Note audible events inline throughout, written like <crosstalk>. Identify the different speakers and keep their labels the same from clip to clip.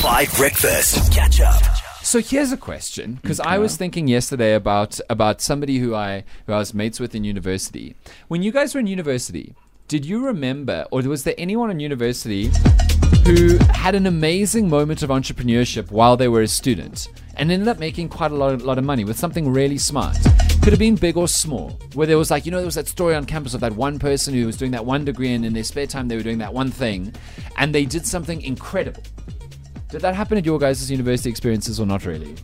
Speaker 1: Five Breakfast. Catch up.
Speaker 2: So here's a question because I was thinking yesterday about about somebody who I who I was mates with in university. When you guys were in university, did you remember, or was there anyone in university who had an amazing moment of entrepreneurship while they were a student and ended up making quite a lot, lot of money with something really smart? Could have been big or small. Where there was like, you know, there was that story on campus of that one person who was doing that one degree and in their spare time they were doing that one thing and they did something incredible. Did that happen at your guys' university experiences or not really?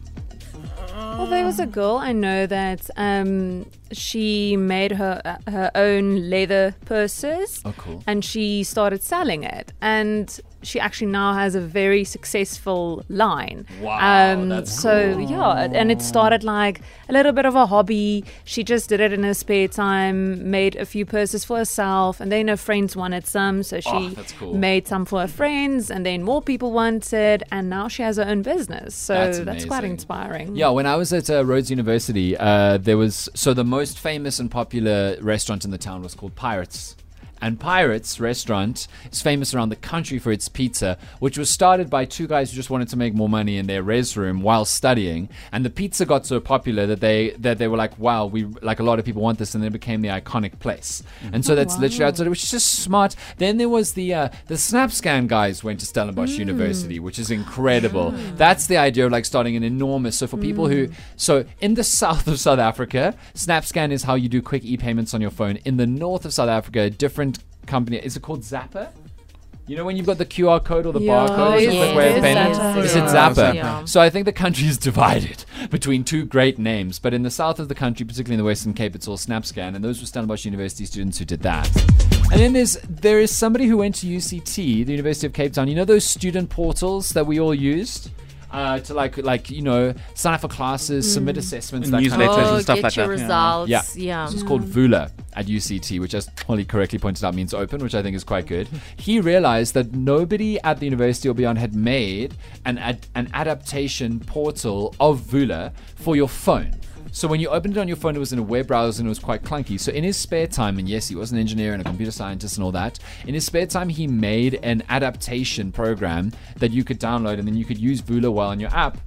Speaker 3: Well, there was a girl I know that um, she made her uh, her own leather purses.
Speaker 2: Oh, cool.
Speaker 3: And she started selling it, and she actually now has a very successful line.
Speaker 2: Wow, that's
Speaker 3: so
Speaker 2: cool.
Speaker 3: yeah, and it started like a little bit of a hobby. She just did it in her spare time, made a few purses for herself, and then her friends wanted some, so she
Speaker 2: Oh, cool.
Speaker 3: made some for her friends, and then more people wanted, and now she has her own business. So
Speaker 2: That's
Speaker 3: that's, quite inspiring.
Speaker 2: Yeah, when I was at uh, Rhodes University, uh, there was so the most famous and popular restaurant in the town was called Pirates. And Pirates restaurant is famous around the country for its pizza, which was started by two guys who just wanted to make more money in their res room while studying. And the pizza got so popular that they that they were like, "Wow, we like a lot of people want this," and then it became the iconic place. And so that's literally outside, which is just smart. Then there was the uh, the SnapScan guys went to Stellenbosch University, which is incredible. That's the idea of like starting an enormous. So for people who so in the <laughs> south of South Africa, SnapScan is how you do quick e-payments on your phone. In the north of South Africa, different company is it called Zapper? You know when you've got the QR code or the
Speaker 3: Yeah.
Speaker 2: barcode,
Speaker 3: Oh,
Speaker 2: it's a
Speaker 3: yes,
Speaker 2: quick way of payment.
Speaker 3: Zapper.
Speaker 2: Is it Zapper?
Speaker 4: Yeah.
Speaker 2: So I think the country is <laughs> divided between two great names. But in the south of the country, particularly in the Western Cape, it's all SnapScan, and those were Stellenbosch University students who did that. And then there's there is somebody who went to UCT, the University of Cape Town. You know those student portals that we all used. Uh, to like, like you know, sign up for classes, submit assessments, that kind of
Speaker 5: Newsletters
Speaker 2: thing.
Speaker 5: and stuff
Speaker 4: get
Speaker 5: like
Speaker 4: your
Speaker 5: that, yeah.
Speaker 4: results.
Speaker 2: Yeah.
Speaker 4: Yeah.
Speaker 2: So it's called Vula at UCT, which, as Holly correctly pointed out, means open, which I think is quite good. He realized that nobody at the University or beyond had made an ad- an adaptation portal of Vula for your phone. So when you opened it on your phone, it was in a web browser and it was quite clunky. So in his spare time, and yes, he was an engineer and a computer scientist and all that. In his spare time, he made an adaptation program that you could download, and then you could use Vula while on your app.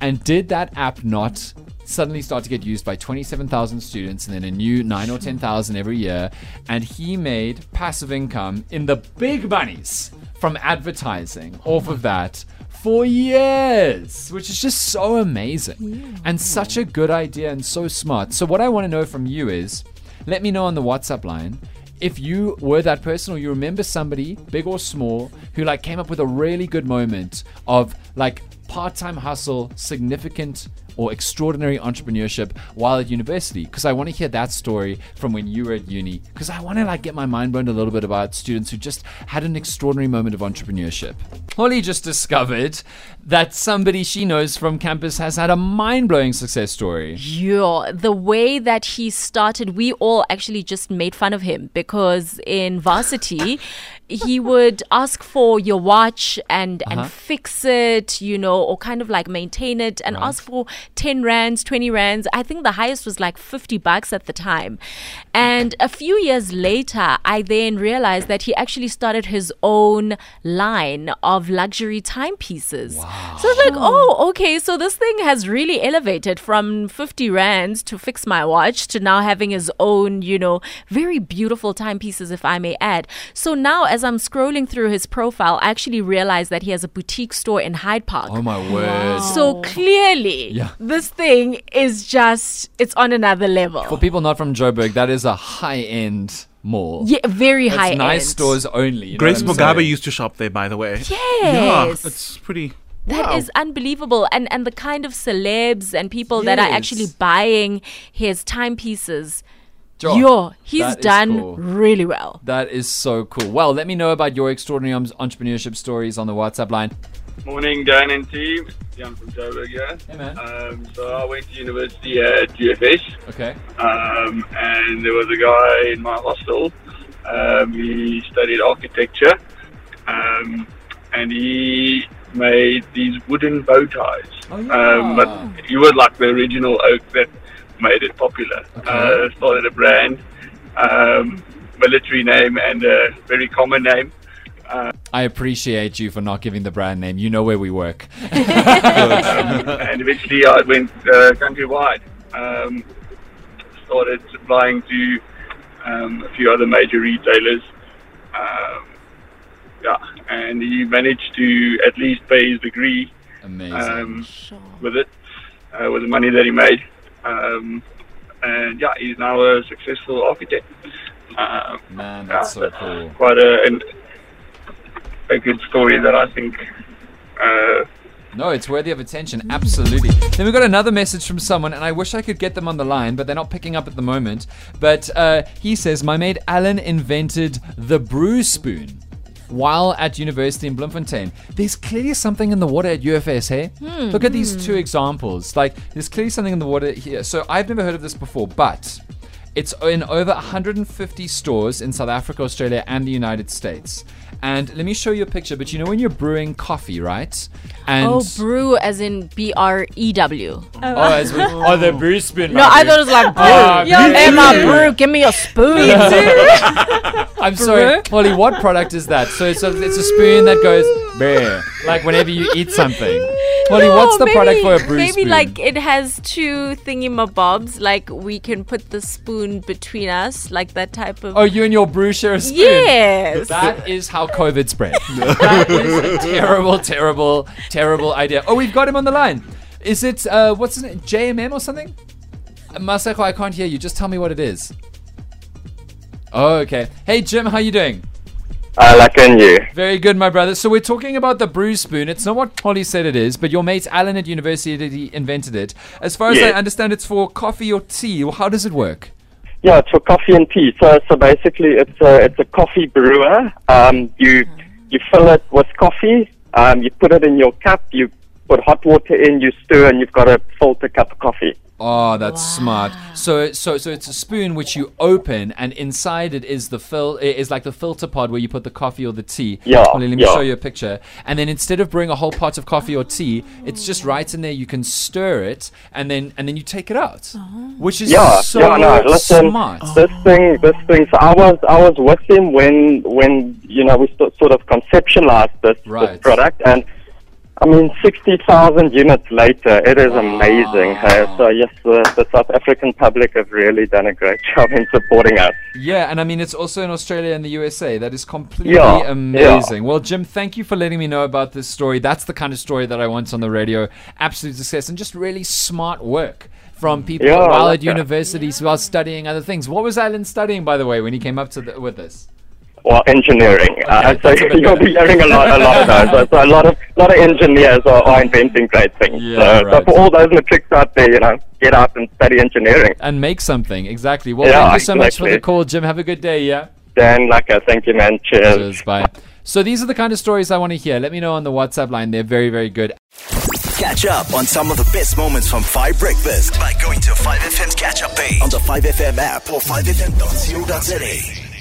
Speaker 2: And did that app not suddenly start to get used by 27,000 students and then a new 9 or 10,000 every year? And he made passive income in the big bunnies from advertising off of that for years, which is just so amazing and such a good idea and so smart. So, what I want to know from you is let me know on the WhatsApp line if you were that person or you remember somebody big or small who like came up with a really good moment of like part-time hustle significant or extraordinary entrepreneurship while at university. Because i want to hear that story from when you were at uni. Because i want to like get my mind blown a little bit about students who just had an extraordinary moment of entrepreneurship. Holly just discovered that somebody she knows from campus has had a mind-blowing success story.
Speaker 4: Yeah, the way that he started, we all actually just made fun of him because in varsity, <laughs> he would ask for your watch and
Speaker 2: Uh-huh.
Speaker 4: and fix it, you know, or kind of like maintain it and ask for 10 rands, 20 rands. I think the highest was like 50 bucks at the time. And a few years later, I then realized that he actually started his own line of luxury timepieces. So it's like, oh, okay, so this thing has really elevated from 50 rands to fix my watch to now having his own, you know, very beautiful timepieces, if I may add. So now, as I'm scrolling through his profile, I actually realized that he has a boutique store in Hyde Park.
Speaker 2: oh my word
Speaker 4: So clearly,
Speaker 2: Yeah.
Speaker 4: This thing is just, it's on another level.
Speaker 2: for people not from joburg that is a high-end mall
Speaker 4: yeah, very
Speaker 2: It's
Speaker 4: high
Speaker 2: nice
Speaker 4: end.
Speaker 2: stores only. You know
Speaker 5: Grace
Speaker 2: what
Speaker 5: Mugabe
Speaker 2: saying?
Speaker 5: used to shop there, by the way.
Speaker 4: Yes.
Speaker 5: Yeah, it's pretty.
Speaker 4: That is
Speaker 5: wow.
Speaker 4: unbelievable. And and the kind of celebs and people that are actually buying his timepieces.
Speaker 2: Sure.
Speaker 4: Yo, he's done
Speaker 2: cool.
Speaker 4: really well.
Speaker 2: That is so cool. Well, let me know about your extraordinary entrepreneurship stories on the WhatsApp line.
Speaker 6: Morning, Dan and team. Jan from Joburg here.
Speaker 2: Hey, man.
Speaker 6: Um, so I went to university at UFS,
Speaker 2: Okay.
Speaker 6: um, and there was a guy in my hostel. Um, he studied architecture, um, and he made these wooden bow ties.
Speaker 2: Oh,
Speaker 6: um, but he was like the original oak that made it popular.
Speaker 2: Okay.
Speaker 6: Uh, started a brand, um, military name, and a very common name.
Speaker 2: I appreciate you for not giving the brand name. You know where we work. <laughs>
Speaker 6: and eventually I went uh, countrywide. Um, started supplying to um, a few other major retailers. Um, yeah, and he managed to at least pay his degree
Speaker 2: Amazing.
Speaker 6: um, with it, uh, with the money that he made. Um, and yeah, he's now a successful architect. Um,
Speaker 2: Man, that's so cool.
Speaker 6: quite a an, a good story that I think uh,
Speaker 2: No, it's worthy of attention. Absolutely. Then we got another message from someone, and I wish I could get them on the line, but they're not picking up at the moment. But uh, he says, My mate Alan invented the brew spoon while at university in Bloemfontein. There's clearly something in the water at UFS, hey? Look at these two examples. Like, there's clearly something in the water here. So I've never heard of this before, but it's in over 150 stores in South Africa, Australia, and the United States. And let me show you a picture. But you know when you're brewing coffee, right? And
Speaker 4: Oh, brew as in B R E W.
Speaker 2: Oh, as we, oh, the brew spoon.
Speaker 4: No, I thought it was like brew.
Speaker 2: Ah,
Speaker 3: Yeah,
Speaker 4: Hey, my brew, give me a spoon. <laughs>
Speaker 2: I'm sorry, Polly. What product is that? So it's a, it's a spoon that goes bear, like whenever you eat something. Polly, what's the
Speaker 4: No,
Speaker 2: product
Speaker 4: maybe-
Speaker 2: for a brew
Speaker 4: Maybe
Speaker 2: spoon?
Speaker 4: like it has two thingy-mabobs, like we can put the spoon between us, like that type of.
Speaker 2: oh, you and your brew share a spoon.
Speaker 4: yes.
Speaker 2: That is how COVID spread. <laughs> that is a terrible, terrible, terrible idea. Oh, we've got him on the line. Is it uh, what's his name? JMM or something? Uh, Masako, I can't hear you. Just tell me what it is. Oh, okay. Hey, Jim, how you doing?
Speaker 7: I reckon you.
Speaker 2: Very good, my brother. So we're talking about the brew spoon. It's not what Polly said it is, but your mate Alan at university invented it. As far as I understand, it's for coffee or tea. How does it work?
Speaker 7: Yeah, it's for coffee and tea. So, so basically, it's a it's a coffee brewer. Um, you you fill it with coffee. Um, you put it in your cup. You put hot water in. You stir, and you've got a filter cup of coffee.
Speaker 2: Oh, that's smart. So, so, so it's a spoon which you open, and inside it is the fill it is like the filter pod where you put the coffee or the tea.
Speaker 7: Yeah,
Speaker 2: Polly, let me
Speaker 7: yeah.
Speaker 2: show you a picture. And then instead of brewing a whole pot of coffee or tea, it's just right in there. You can stir it, and then and then you take it out, oh. which is
Speaker 7: Yeah,
Speaker 2: so
Speaker 7: yeah, no, listen,
Speaker 2: smart.
Speaker 7: this thing, this thing. So I was, I was with him when, when you know, we st- sort of conceptualized this,
Speaker 2: Right.
Speaker 7: this product, and I mean, sixty thousand units later, it is amazing. Hey? So yes, the, the South African public have really done a great <laughs> job in supporting us.
Speaker 2: Yeah, and I mean it's also in Australia and the USA. That is completely
Speaker 7: Yeah,
Speaker 2: amazing. Well, Jim, thank you for letting me know about this story. That's the kind of story that I want on the radio. Absolute success and just really smart work from people
Speaker 7: Yeah,
Speaker 2: while at
Speaker 7: that.
Speaker 2: universities while studying other things. What was Alan studying, by the way, when he came up to the, with this?
Speaker 7: Well, engineering. uh, so
Speaker 2: that's a bit
Speaker 7: you'll be hearing a lot, a lot of those. So, so a lot of, lot of engineers are, are inventing great things.
Speaker 2: Yeah,
Speaker 7: so,
Speaker 2: right.
Speaker 7: so for all those matrix out there, you know, get out and study engineering.
Speaker 2: And make something exactly. Well,
Speaker 7: Yeah,
Speaker 2: thank you so much for the call, Jim. Have a good day. Yeah.
Speaker 7: Dan, like, uh, thank you, man. Cheers.
Speaker 2: Cheers. Bye. So these are the kind of stories I want to hear. Let me know on the WhatsApp line. They're very, very good.
Speaker 1: Catch up on some of the best moments from 5 Breakfast by going to 5FM's catch up page on the 5FM app or 5FM.co.za.